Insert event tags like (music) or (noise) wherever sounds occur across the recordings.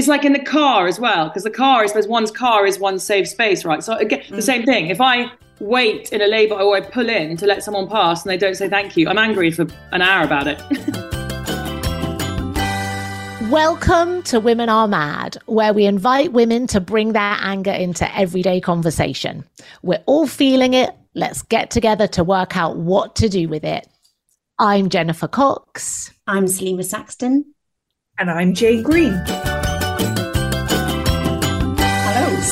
It's like in the car as well, because the car, I suppose one's car is one safe space, right? So again, the mm. same thing. If I wait in a lay-by or I pull in to let someone pass and they don't say thank you, I'm angry for an hour about it. (laughs) Welcome to Women Are Mad, where we invite women to bring their anger into everyday conversation. We're all feeling it. Let's get together to work out what to do with it. I'm Jennifer Cox. I'm Salima Saxton. And I'm Jane Green.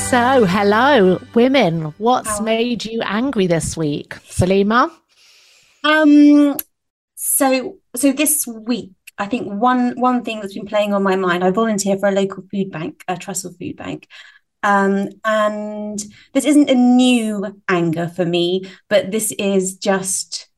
So, hello, women. What's made you angry this week? Salima? Um so so this week I think one one thing that's been playing on my mind, I volunteer for a local food bank, a Trussell food bank. Um, and this isn't a new anger for me, but this is just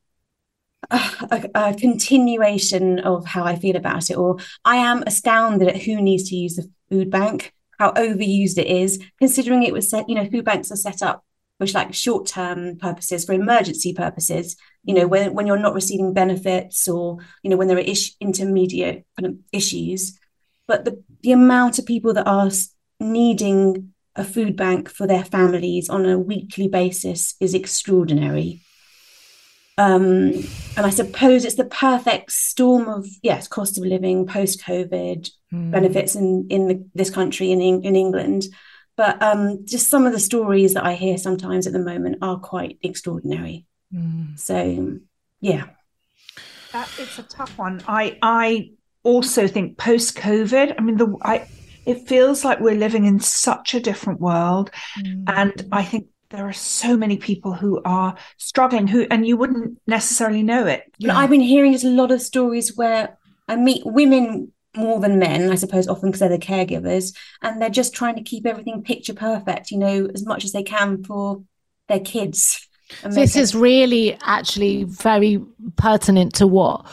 a, a continuation of how I feel about it. Or I am astounded at who needs to use the food bank, how overused it is, considering it was set, you know, food banks are set up which like short term purposes for emergency purposes. You know when, when you're not receiving benefits or you know when there are ish, intermediate kind of issues. But the, the amount of people that are needing a food bank for their families on a weekly basis is extraordinary um, and I suppose it's the perfect storm of yes, cost of living, post COVID mm. benefits in in the, this country in in England, but um, just some of the stories that I hear sometimes at the moment are quite extraordinary. Mm. So, yeah, uh, it's a tough one. I I also think post COVID. I mean, the I it feels like we're living in such a different world, mm. and I think there are so many people who are struggling who and you wouldn't necessarily know it yeah. i've been hearing just a lot of stories where i meet women more than men, I suppose, often because they're the caregivers, and they're just trying to keep everything picture perfect, you know, as much as they can for their kids. This is really actually very pertinent to what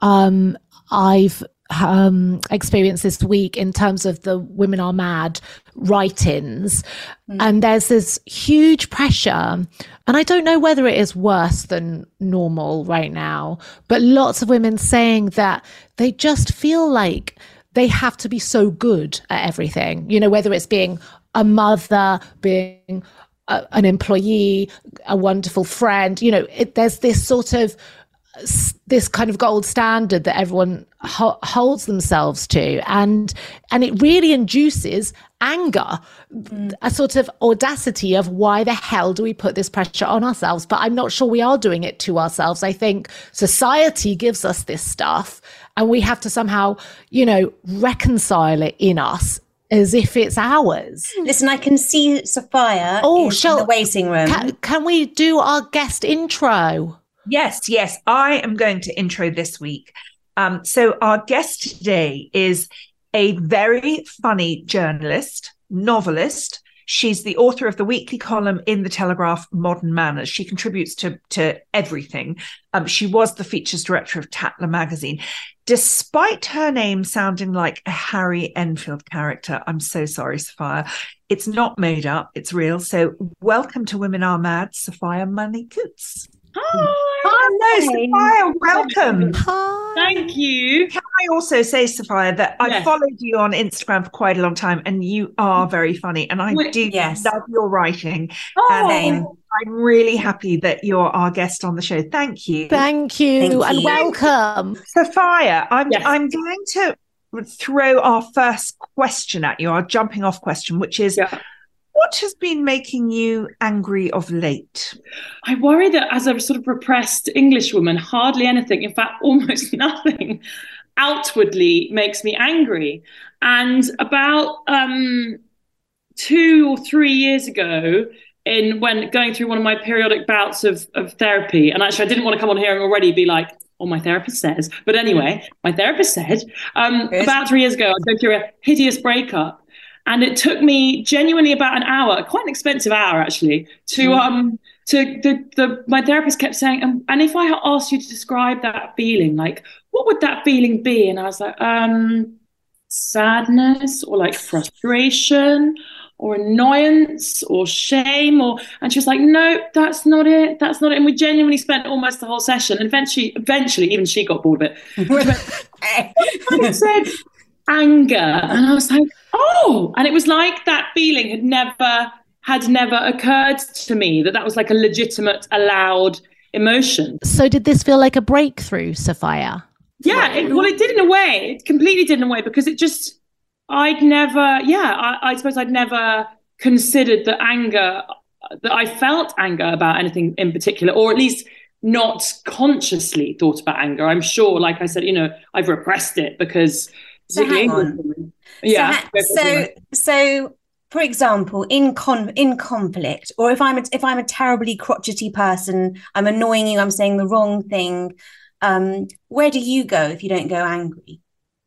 um, I've um, experienced this week in terms of the Women Are Mad write ins. Mm. And there's this huge pressure. And I don't know whether it is worse than normal right now, but lots of women saying that they just feel like they have to be so good at everything, you know, whether it's being a mother, being a, an employee, a wonderful friend, you know, it, there's this sort of this kind of gold standard that everyone ho- holds themselves to and and it really induces anger mm. a sort of audacity of why the hell do we put this pressure on ourselves but i'm not sure we are doing it to ourselves i think society gives us this stuff and we have to somehow you know reconcile it in us as if it's ours. Listen, I can see Sophia oh, in, shall, in the waiting room. Can, can we do our guest intro? Yes, yes. I am going to intro this week. Um, so, our guest today is a very funny journalist, novelist. She's the author of the weekly column in the Telegraph, Modern Manners. She contributes to, to everything. Um, she was the features director of Tatler magazine. Despite her name sounding like a Harry Enfield character, I'm so sorry, Sophia. It's not made up, it's real. So, welcome to Women Are Mad, Sophia Money Coutts. Hi. Hello, Sophia. Welcome. Hi. Thank you. Can I also say, Sophia, that I followed you on Instagram for quite a long time and you are mm-hmm. very funny. And I do yes. love your writing. Oh. And I'm really happy that you're our guest on the show. Thank you. Thank you. Thank and you. welcome. Sophia, I'm, yes. I'm going to throw our first question at you, our jumping off question, which is. Yeah what has been making you angry of late? I worry that as a sort of repressed Englishwoman, hardly anything, in fact, almost (laughs) nothing outwardly makes me angry. And about um, two or three years ago, in when going through one of my periodic bouts of, of therapy, and actually I didn't want to come on here and already be like, oh, my therapist says. But anyway, my therapist said um, about three years ago, I was going through a hideous breakup and it took me genuinely about an hour, quite an expensive hour actually, to mm. um to the the my therapist kept saying, and, and if I asked you to describe that feeling, like what would that feeling be? And I was like, um, sadness or like frustration or annoyance or shame or and she was like no that's not it that's not it and we genuinely spent almost the whole session and eventually eventually even she got bored of it (laughs) said anger. And I was like oh. And it was like that feeling had never had never occurred to me that that was like a legitimate allowed emotion. So did this feel like a breakthrough sophia? Yeah it, well it did in a way. It completely did in a way because it just I'd never, yeah, I, I suppose I'd never considered the anger that I felt anger about anything in particular, or at least not consciously thought about anger. I'm sure, like I said, you know, I've repressed it because so hang on. Yeah. So, so, so for example, in con in conflict, or if I'm a, if I'm a terribly crotchety person, I'm annoying you, I'm saying the wrong thing. Um, where do you go if you don't go angry?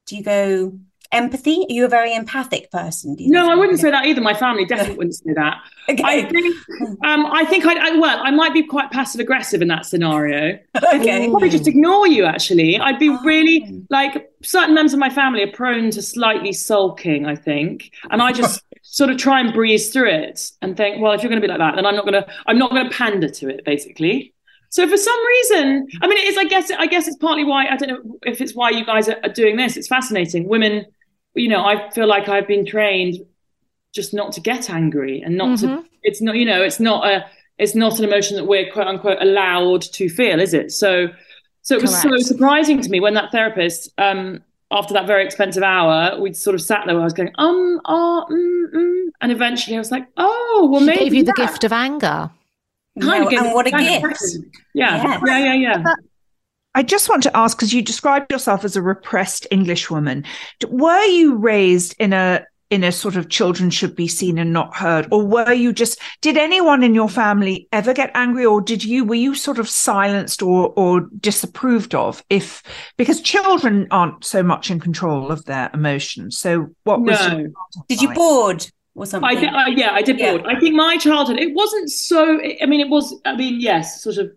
Do you go empathy? Are you a very empathic person? no, I wouldn't say that either. My family definitely wouldn't say that. (laughs) Okay. I think, um, I think I, I, well, I might be quite passive aggressive in that scenario. (laughs) okay. I'd probably just ignore you. Actually, I'd be really oh. like certain members of my family are prone to slightly sulking. I think, and I just (laughs) sort of try and breeze through it and think, well, if you're going to be like that, then I'm not going to, I'm not going to pander to it. Basically. So for some reason, I mean, it is. I guess. I guess it's partly why I don't know if it's why you guys are, are doing this. It's fascinating. Women you know, I feel like I've been trained just not to get angry and not mm-hmm. to. It's not, you know, it's not a, it's not an emotion that we're quote unquote allowed to feel, is it? So, so it was Correct. so surprising to me when that therapist, um, after that very expensive hour, we sort of sat there. I was going, um, ah, mm, mm, and eventually I was like, oh, well, she maybe gave you the gift of anger. Kind no, and what a gift! Yeah, yes. yeah, yeah, yeah. I just want to ask because you described yourself as a repressed English woman. Were you raised in a in a sort of children should be seen and not heard or were you just did anyone in your family ever get angry or did you were you sort of silenced or or disapproved of if because children aren't so much in control of their emotions so what was no. did you bored or something I, uh, yeah I did yeah. bored I think my childhood it wasn't so I mean it was I mean yes sort of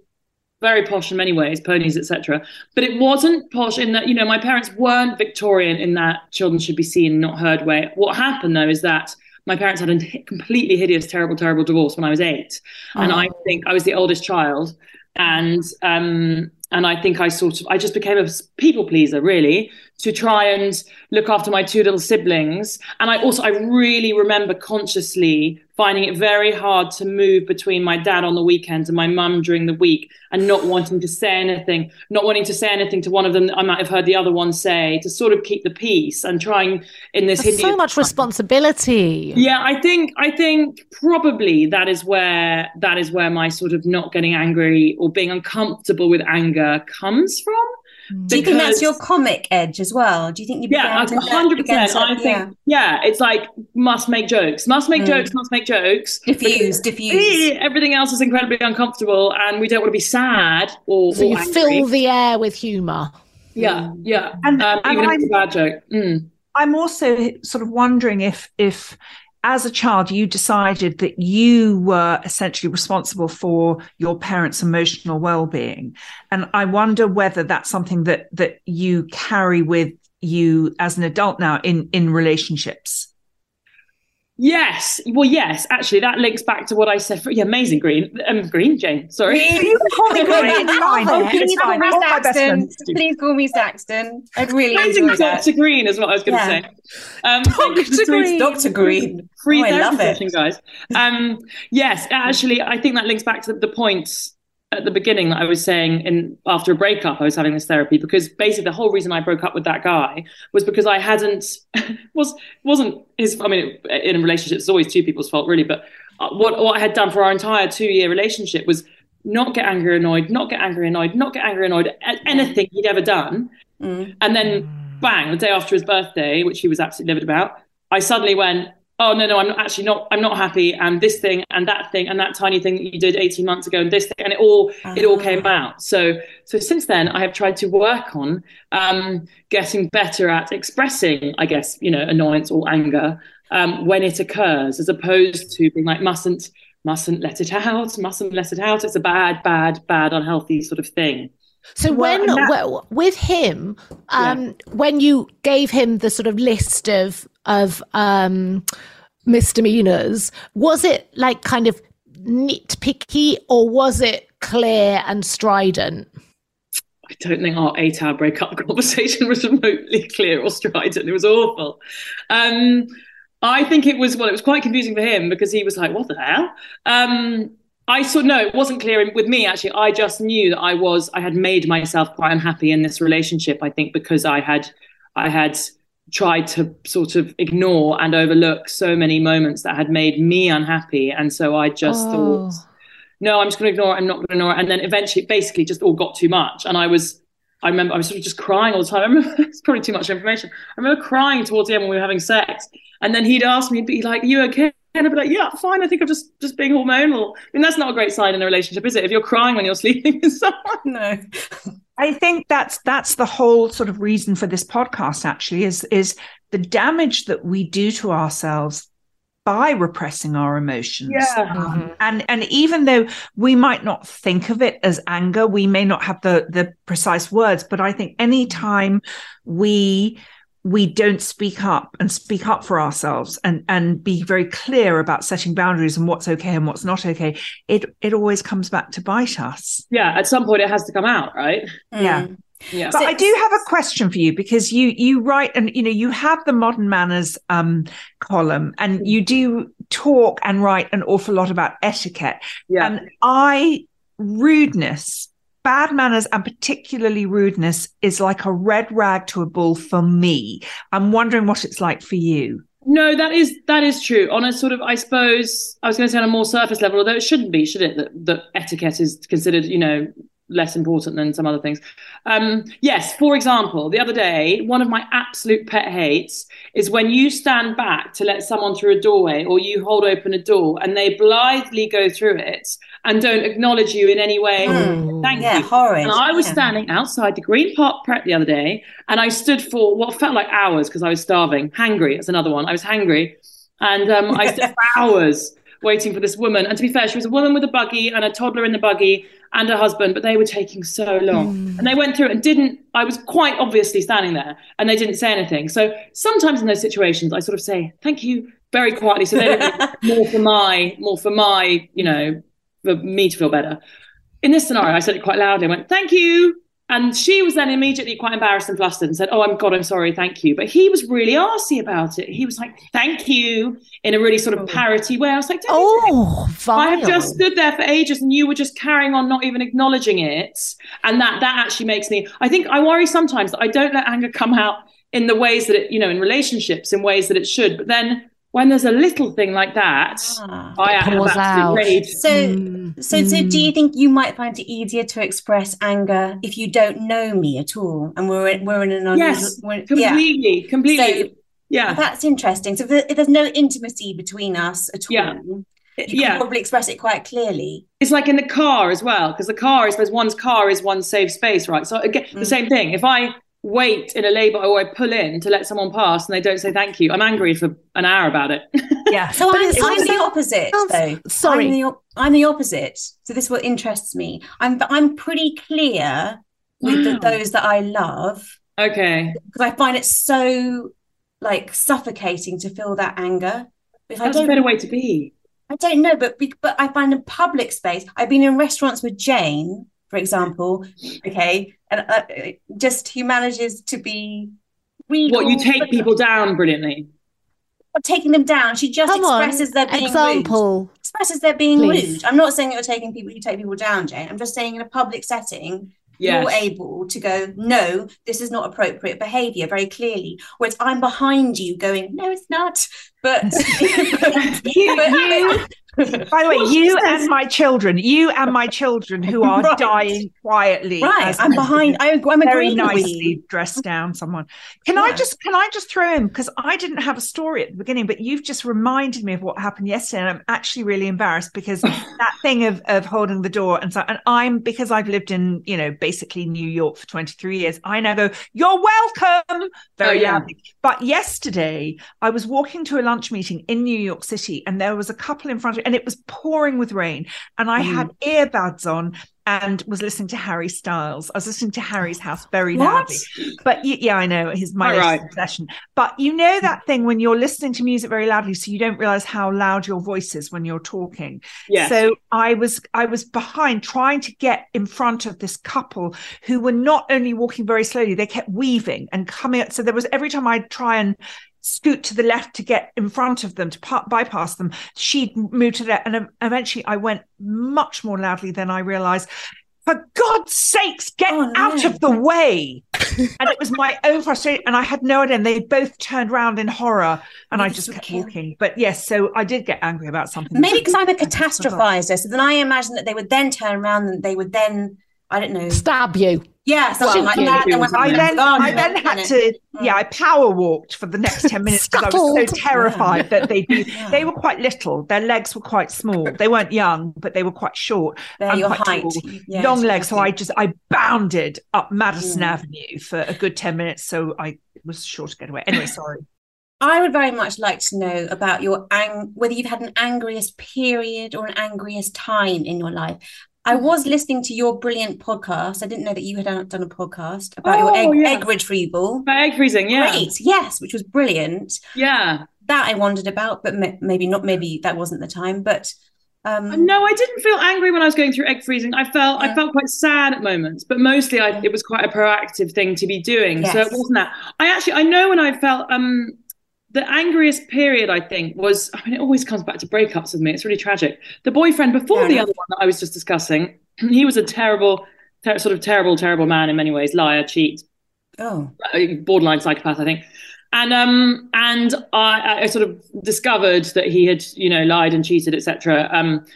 very posh in many ways, ponies, etc. But it wasn't posh in that, you know, my parents weren't Victorian in that children should be seen, not heard way. What happened though is that my parents had a (laughs) completely hideous, terrible, terrible divorce when I was eight. Oh. And I think I was the oldest child. And um, and I think I sort of I just became a people pleaser really to try and look after my two little siblings. And I also I really remember consciously finding it very hard to move between my dad on the weekends and my mum during the week and not wanting to say anything not wanting to say anything to one of them I might have heard the other one say to sort of keep the peace and trying in this so much responsibility. Yeah I think I think probably that is where that is where my sort of not getting angry or being uncomfortable with anger anger comes from. Do you think that's your comic edge as well? Do you think you yeah, hundred percent. I think yeah. yeah. it's like must make jokes, must make mm. jokes, must make jokes. Diffuse, diffuse. Everything else is incredibly uncomfortable, and we don't want to be sad or. So or you angry. fill the air with humour. Yeah, mm. yeah, and, um, and even I'm, if it's a bad joke. Mm. I'm also sort of wondering if if as a child, you decided that you were essentially responsible for your parents' emotional well-being, and I wonder whether that's something that that you carry with you as an adult now in in relationships. Yes. Well, yes. Actually, that links back to what I said. For, yeah, amazing green. Um, green, Jane. Sorry. you call me (laughs) green. Please call me Saxton. Please call me Saxton. I'd really amazing enjoy that. Dr. Green is what I was going to yeah. say. Um, Dr. Green. Dr. Green. Free oh, I love it. guys. Um, yes, actually, I think that links back to the, the points at the beginning that I was saying in after a breakup I was having this therapy because basically the whole reason I broke up with that guy was because I hadn't (laughs) was wasn't his I mean in a relationship it's always two people's fault really but uh, what what I had done for our entire 2 year relationship was not get angry annoyed not get angry annoyed not get angry annoyed at anything he'd ever done mm. and then bang the day after his birthday which he was absolutely livid about I suddenly went oh no no i'm actually not i'm not happy and this thing and that thing and that tiny thing that you did 18 months ago and this thing and it all uh-huh. it all came ah. about so so since then i have tried to work on um, getting better at expressing i guess you know annoyance or anger um, when it occurs, as opposed to being like mustn't mustn't let it out, mustn't let it out. It's a bad, bad, bad, unhealthy sort of thing. So well, when that, well, with him, um, yeah. when you gave him the sort of list of of um, misdemeanors, was it like kind of nitpicky or was it clear and strident? I don't think our eight hour breakup (laughs) conversation was remotely clear or strident. It was awful. Um, I think it was, well, it was quite confusing for him because he was like, what the hell? Um, I saw, no, it wasn't clear with me actually. I just knew that I was, I had made myself quite unhappy in this relationship, I think, because I had, I had, tried to sort of ignore and overlook so many moments that had made me unhappy. And so I just oh. thought, no, I'm just going to ignore it. I'm not going to ignore it. And then eventually, basically, just all got too much. And I was, I remember I was sort of just crying all the time. (laughs) I remember it's probably too much information. I remember crying towards the end when we were having sex. And then he'd ask me, he'd be like, you okay? And I'd be like, yeah, fine. I think I'm just just being hormonal. I mean, that's not a great sign in a relationship, is it? If you're crying when you're (laughs) sleeping with someone. No. I think that's that's the whole sort of reason for this podcast actually is is the damage that we do to ourselves by repressing our emotions. Yeah. Mm-hmm. And and even though we might not think of it as anger, we may not have the the precise words, but I think anytime we we don't speak up and speak up for ourselves and and be very clear about setting boundaries and what's okay and what's not okay it it always comes back to bite us yeah at some point it has to come out right yeah mm. Yeah. But I do have a question for you because you you write and you know you have the modern manners um, column and you do talk and write an awful lot about etiquette. Yeah. And I rudeness bad manners and particularly rudeness is like a red rag to a bull for me. I'm wondering what it's like for you. No, that is that is true. On a sort of, I suppose, I was going to say on a more surface level, although it shouldn't be, should it? That, that etiquette is considered, you know, less important than some other things. Um, yes, for example, the other day, one of my absolute pet hates is when you stand back to let someone through a doorway or you hold open a door and they blithely go through it and don't acknowledge you in any way. Mm, Thank yeah, you. Horrid. And I was yeah. standing outside the Green Park Prep the other day and I stood for what felt like hours because I was starving. Hangry, that's another one. I was hangry. And um, I stood for (laughs) hours waiting for this woman. And to be fair, she was a woman with a buggy and a toddler in the buggy and her husband, but they were taking so long. Mm. And they went through it and didn't, I was quite obviously standing there and they didn't say anything. So sometimes in those situations, I sort of say, thank you very quietly. So they don't (laughs) more for my, more for my, you know, for me to feel better. In this scenario, I said it quite loudly. I went, thank you. And she was then immediately quite embarrassed and flustered and said, Oh, I'm God, I'm sorry, thank you. But he was really arsy about it. He was like, Thank you, in a really sort of oh. parity way. I was like, Oh, I have just stood there for ages and you were just carrying on, not even acknowledging it. And that that actually makes me, I think I worry sometimes that I don't let anger come out in the ways that it, you know, in relationships, in ways that it should. But then when there's a little thing like that, ah, I have absolute rage. So, mm. so, so, do you think you might find it easier to express anger if you don't know me at all, and we're in, we're in an yes, completely, yeah. completely, so, yeah. That's interesting. So, if there's no intimacy between us at all. Yeah. You can yeah. probably express it quite clearly. It's like in the car as well, because the car, I suppose, one's car is one safe space, right? So again, mm. the same thing. If I wait in a lay-by or oh, I pull in to let someone pass and they don't say thank you, I'm angry for an hour about it. yeah. (laughs) So I'm, I'm the opposite though. Sorry. I'm the, I'm the, opposite. So this is what interests me. I'm I'm pretty clear with wow. the, (gasps) those that I love. Okay. Because I find it so like suffocating to feel that anger. If That's a better way to be. I don't know, but but I find in public space. I've been in restaurants with Jane, for example. Okay, and uh, just he manages to be regal. What you take people down brilliantly. Not taking them down. She just Come expresses on. they're being example. rude. Expresses they're being Please. rude. I'm not saying you're taking people. You take people down, Jane. I'm just saying in a public setting. Yes. You're able to go, no, this is not appropriate behavior very clearly. Whereas I'm behind you going, no, it's not. But, but, (laughs) (laughs) you, you, (laughs) By the way, you and my children, you and my children who (laughs) are right. dying quietly. Right, I'm behind. I, am very nicely dressed down. Someone, can yeah. I just can I just throw in because I didn't have a story at the beginning, but you've just reminded me of what happened yesterday, and I'm actually really embarrassed because (laughs) that thing of of holding the door and so and I'm because I've lived in you know basically New York for 23 years. I now go, "You're welcome," very oh, yeah. loudly. But yesterday, I was walking to a lunch meeting in New York City, and there was a couple in front of and it was pouring with rain. And I mm. had earbuds on and was listening to Harry Styles. I was listening to Harry's house very what? loudly. But yeah, I know his my right. obsession. But you know that thing when you're listening to music very loudly, so you don't realize how loud your voice is when you're talking. Yeah. So I was I was behind trying to get in front of this couple who were not only walking very slowly, they kept weaving and coming up. So there was every time I'd try and scoot to the left to get in front of them to pa- bypass them. She'd move to that and eventually i went much more loudly than i realized. For god's sakes get oh, no. out of the way! And it was my own frustration and i had no idea and they both turned around in horror and i just kept walking. But yes so i did get angry about something. Maybe because i'm a (laughs) catastrophizer so then i imagine that they would then turn around and they would then i don't know stab you yeah, something well, like that. I then, I then had to, yeah, I power walked for the next 10 minutes because I was so terrified yeah. that they'd be, yeah. they were quite little. Their legs were quite small. They weren't young, but they were quite short. They're your height. Yeah, long legs. So I just, I bounded up Madison mm. Avenue for a good 10 minutes. So I was sure to get away. Anyway, sorry. I would very much like to know about your ang- whether you've had an angriest period or an angriest time in your life. I was listening to your brilliant podcast. I didn't know that you had done a podcast about oh, your egg, yeah. egg retrieval. About egg freezing, yeah. Great, yes, which was brilliant. Yeah. That I wondered about, but maybe not. Maybe that wasn't the time. But um, no, I didn't feel angry when I was going through egg freezing. I felt yeah. I felt quite sad at moments, but mostly I, it was quite a proactive thing to be doing. Yes. So it wasn't that. I actually I know when I felt um the angriest period, I think, was I mean, it always comes back to breakups with me. It's really tragic. The boyfriend before yeah, the other one that I was just discussing, (clears throat) he was a terrible, ter- sort of terrible, terrible man in many ways, liar, cheat, oh, uh, borderline psychopath, I think. And um and I, I sort of discovered that he had you know lied and cheated, etc. Um,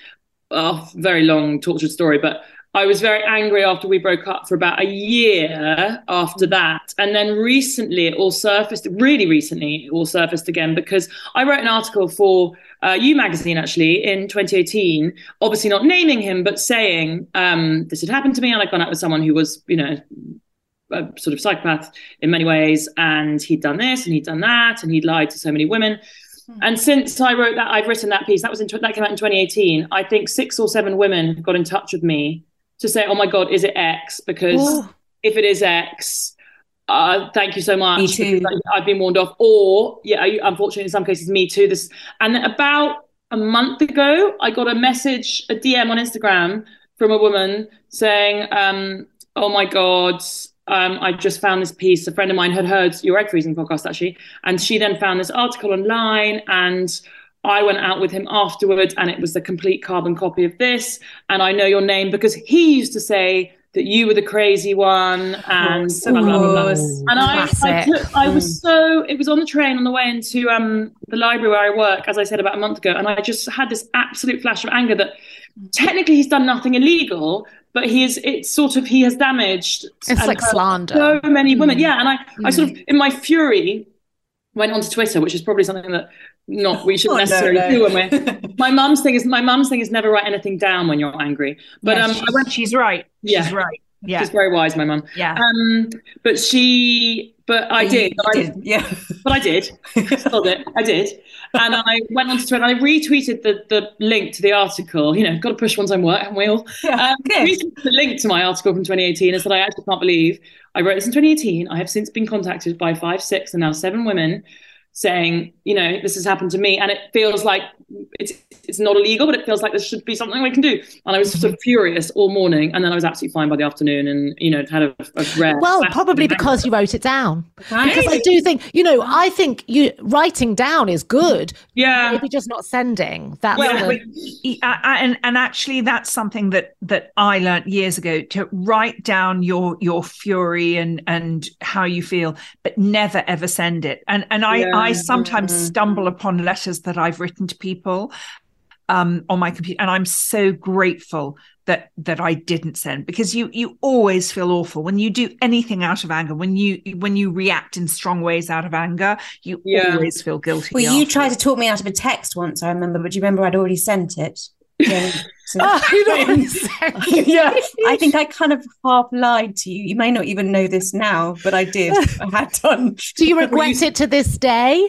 oh, very long tortured story, but I was very angry after we broke up for about a year after that. And then recently it all surfaced, really recently it all surfaced again because I wrote an article for uh, You Magazine actually in 2018, obviously not naming him, but saying um, this had happened to me and I'd gone out with someone who was, you know, a sort of psychopath in many ways. And he'd done this and he'd done that and he'd lied to so many women. Hmm. And since I wrote that, I've written that piece. That was in that came out in 2018. I think six or seven women got in touch with me to say, oh my God, is it X? Because Ooh. if it is X, uh, thank you so much. Me too. I've been warned off. Or, yeah, unfortunately, in some cases, me too. This And about a month ago, I got a message, a DM on Instagram from a woman saying, um, oh my God, um, I just found this piece. A friend of mine had heard your egg freezing podcast, actually. And she then found this article online and I went out with him afterwards and it was the complete carbon copy of this. And I know your name because he used to say that you were the crazy one and blah, blah, blah, and I, I, took, I, was so it was on the train on the way into um, the library where I work as I said about a month ago and I just had this absolute flash of anger that technically he's done nothing illegal but he is it's sort of he has damaged it's like slander so many women mm. yeah and I mm. I sort of in my fury went onto Twitter which is probably something that not we shouldn't oh, necessarily no, no. do (laughs) my mum's thing is my mum's thing is never write anything down when you're angry. But um I went, she's right. Yeah. she's right. Yeah. She's very wise my mum. Yeah. Um but she but I did, I, did. Yeah. But I did. Sold it. I did. And I went on to Twitter and I retweeted the the link to the article. You know got to push one's own work and we all? Yeah, um, the link to my article from 2018 and said I actually can't believe I wrote this in 2018 I have since been contacted by five six and now seven women saying, you know, this has happened to me, and it feels like it's it's not illegal, but it feels like there should be something we can do. And I was sort of mm-hmm. furious all morning, and then I was absolutely fine by the afternoon, and you know, had a, a rare. Well, probably because you wrote it down. Right. Because I do think, you know, I think you writing down is good. Yeah, maybe just not sending. That's well, and and actually, that's something that that I learned years ago to write down your your fury and and how you feel, but never ever send it. And and I. Yeah. I I sometimes mm-hmm. stumble upon letters that I've written to people um, on my computer, and I'm so grateful that that I didn't send because you you always feel awful when you do anything out of anger when you when you react in strong ways out of anger you yeah. always feel guilty. Well, you tried to talk me out of a text once, I remember, but do you remember I'd already sent it? (laughs) Yeah, oh, (laughs) yeah, I think I kind of half lied to you. You may not even know this now, but I did. I had done. Do you regret it to this day?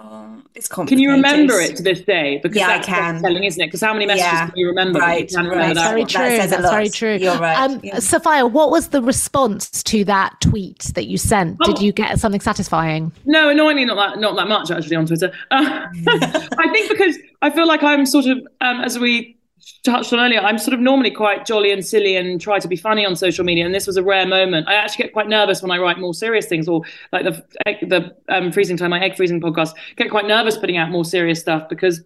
Um, it's Can you remember it to this day? Because yeah, that's I can. Telling, isn't it? Because how many messages yeah. can you remember? Right, you remember right. That very one? true. That That's very true. You're right. Um, yeah. Sophia, what was the response to that tweet that you sent? Oh. Did you get something satisfying? No, annoyingly, not that not that much actually on Twitter. Uh, (laughs) I think because I feel like I'm sort of um, as we touched on earlier, I'm sort of normally quite jolly and silly and try to be funny on social media. And this was a rare moment. I actually get quite nervous when I write more serious things, or like the the um, freezing time, my egg freezing podcast. Get quite nervous putting out more serious stuff because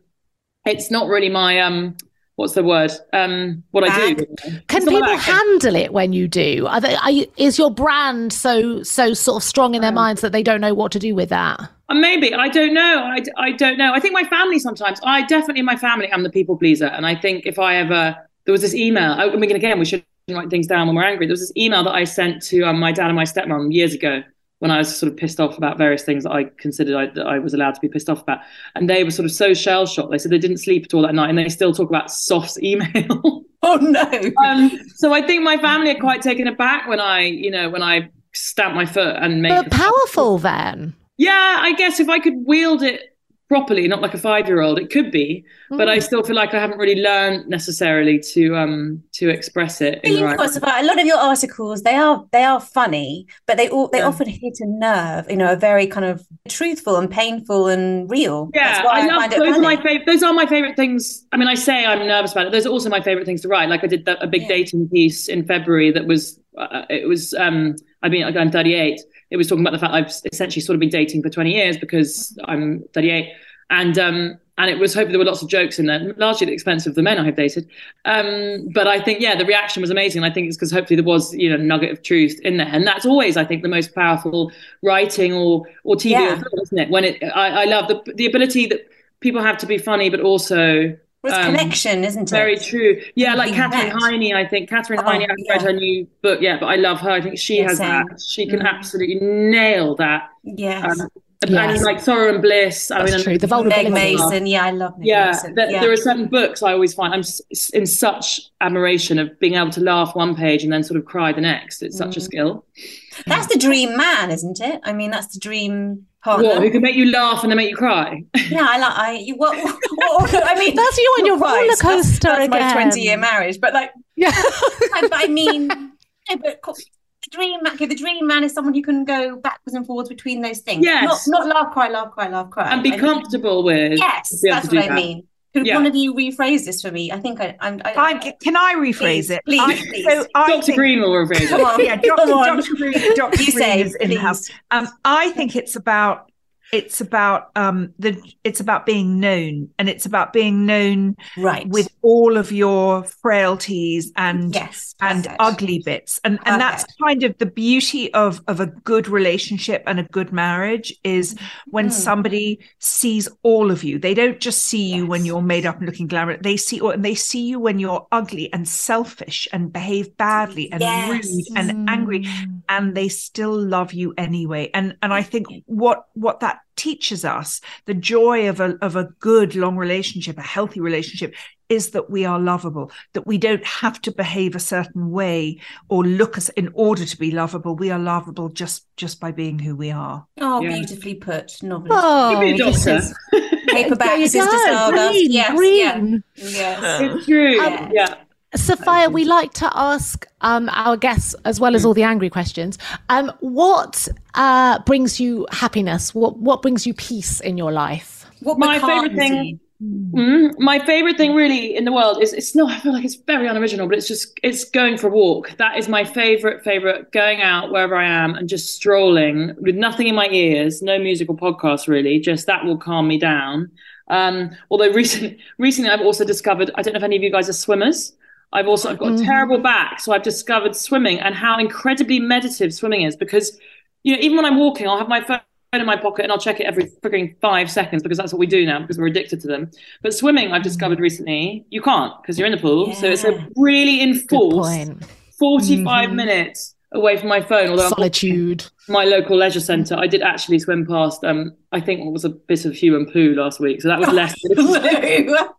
it's not really my um. What's the word? Um, what I do. Can people handle it when you do? Are they, are you, is your brand so so sort of strong in their minds that they don't know what to do with that? Uh, maybe I don't know. I, I don't know. I think my family sometimes. I definitely in my family I'm the people pleaser, and I think if I ever there was this email. I mean, again, we should write things down when we're angry. There was this email that I sent to um, my dad and my stepmom years ago when I was sort of pissed off about various things that I considered I, that I was allowed to be pissed off about, and they were sort of so shell shocked. They said they didn't sleep at all that night, and they still talk about Soph's (laughs) email. oh no! um, so I think my family are quite taken aback when I, you know, when I stamp my foot and make. But powerful then. Yeah, I guess if I could wield it properly, not like a five year old, it could be. Mm. But I still feel like I haven't really learned necessarily to um to express it. In right about a lot of your articles, they are they are funny, but they all they yeah. often hit a nerve. You know, a very kind of truthful and painful and real. Yeah, I, I love those are my favorite. Those are my favorite things. I mean, I say I'm nervous about it. Those are also my favorite things to write. Like I did that, a big yeah. dating piece in February that was uh, it was um I mean I'm 38 it was talking about the fact I've essentially sort of been dating for 20 years because I'm 38. And um, and it was hoping there were lots of jokes in there, largely at the expense of the men I have dated. Um, but I think, yeah, the reaction was amazing. I think it's because hopefully there was, you know, a nugget of truth in there, and that's always, I think, the most powerful writing or or TV, yeah. or film, isn't it? When it, I, I love the the ability that people have to be funny, but also it's um, connection, isn't it? Very true. Yeah, like Katherine Heiny, I think. Katherine oh, Heiny, I've yeah. read her new book yeah, but I love her. I think she yeah, has same. that. She can mm. absolutely nail that. Yes. Um, yes. And like Sorrow and Bliss. I That's mean, true. The vulnerability. Meg Mason. Yeah, I love Meg yeah, Mason. There, yeah, there are certain books I always find I'm in such admiration of being able to laugh one page and then sort of cry the next. It's such mm. a skill. That's the dream man, isn't it? I mean, that's the dream partner. What, who can make you laugh and then make you cry? (laughs) Yeah, I like. I you, what, what, I mean, (laughs) that's you on your roller coaster that's, that's again. my twenty-year marriage, but like, (laughs) yeah. I, I mean, no, but the dream man, okay, the dream man is someone who can go backwards and forwards between those things. Yes, not, not laugh, cry, laugh, cry, laugh, cry, and be I comfortable mean, with. Yes, that's what I that. mean. Could yeah. one of you rephrase this for me? I think I, I'm. I, I, can I rephrase please, it? Please, I, please. So Dr. Think, Green will rephrase it. (laughs) Come on, yeah, Dr. Come on. Dr. Green, Dr. You Green say, is in the house. Um, I think it's about it's about um the it's about being known and it's about being known right with all of your frailties and yes and ugly bits and perfect. and that's kind of the beauty of of a good relationship and a good marriage is when mm. somebody sees all of you they don't just see you yes. when you're made up and looking glamorous they see and they see you when you're ugly and selfish and behave badly and yes. rude and mm. angry and they still love you anyway. And and i think what what that teaches us the joy of a of a good long relationship a healthy relationship is that we are lovable that we don't have to behave a certain way or look as in order to be lovable. We are lovable just just by being who we are. Oh yeah. beautifully put novelist. Oh, paperback sister stardust yes green. yeah. yes. It's true um, yeah Sophia, we like to ask um, our guests, as well as all the angry questions, um, what uh, brings you happiness? What what brings you peace in your life? What my favorite thing, mm, my favorite thing, really, in the world is it's not. I feel like it's very unoriginal, but it's just it's going for a walk. That is my favorite, favorite. Going out wherever I am and just strolling with nothing in my ears, no musical podcast, really. Just that will calm me down. Um, although recently, (laughs) recently I've also discovered. I don't know if any of you guys are swimmers. I've also I've got mm-hmm. a terrible back, so I've discovered swimming and how incredibly meditative swimming is because you know even when I'm walking, I'll have my phone in my pocket and I'll check it every freaking five seconds because that's what we do now because we're addicted to them. But swimming, I've discovered recently, you can't because you're in the pool. So it's a really enforced point. 45 Mhm. minutes away from my phone. Although I'm Solitude. my local leisure centre, I did actually swim past. Um, I think what was a bit of human poo last week, so that was less. To the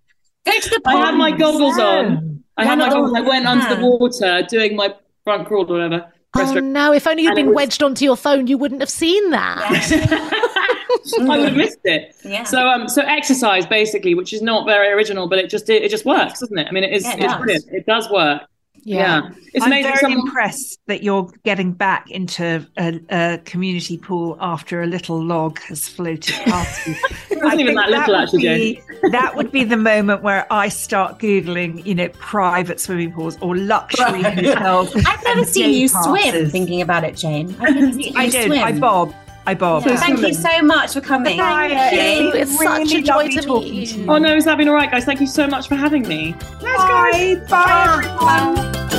(laughs) I had my goggles on. I had my I went under the water doing my front crawl or whatever. Oh no! If only you'd And been was- wedged onto your phone, you wouldn't have seen that. (laughs) I would have missed it. Yeah. So um, so exercise basically, which is not very original, but it just it just works, doesn't it? I mean, it is Yeah, it it's does. brilliant. It does work. Yeah, it's I'm amazing. very Someone, impressed that you're getting back into a, a community pool after a little log has floated (laughs) past you. it wasn't even that little, would actually, be, (laughs) that would be the moment where I start googling, you know, private swimming pools or luxury hotels. I've never seen day you swim. passes. Thinking about it, Jane. I've never (laughs) seen you I don't. swim. I bob. I bob. Yeah. Thank you so much for coming. Thank Jane. you. It's such Really a joy to talking meet to you. you. Oh no, has that been all right, guys? Thank you so much for having me. Let's go. Bye, everyone.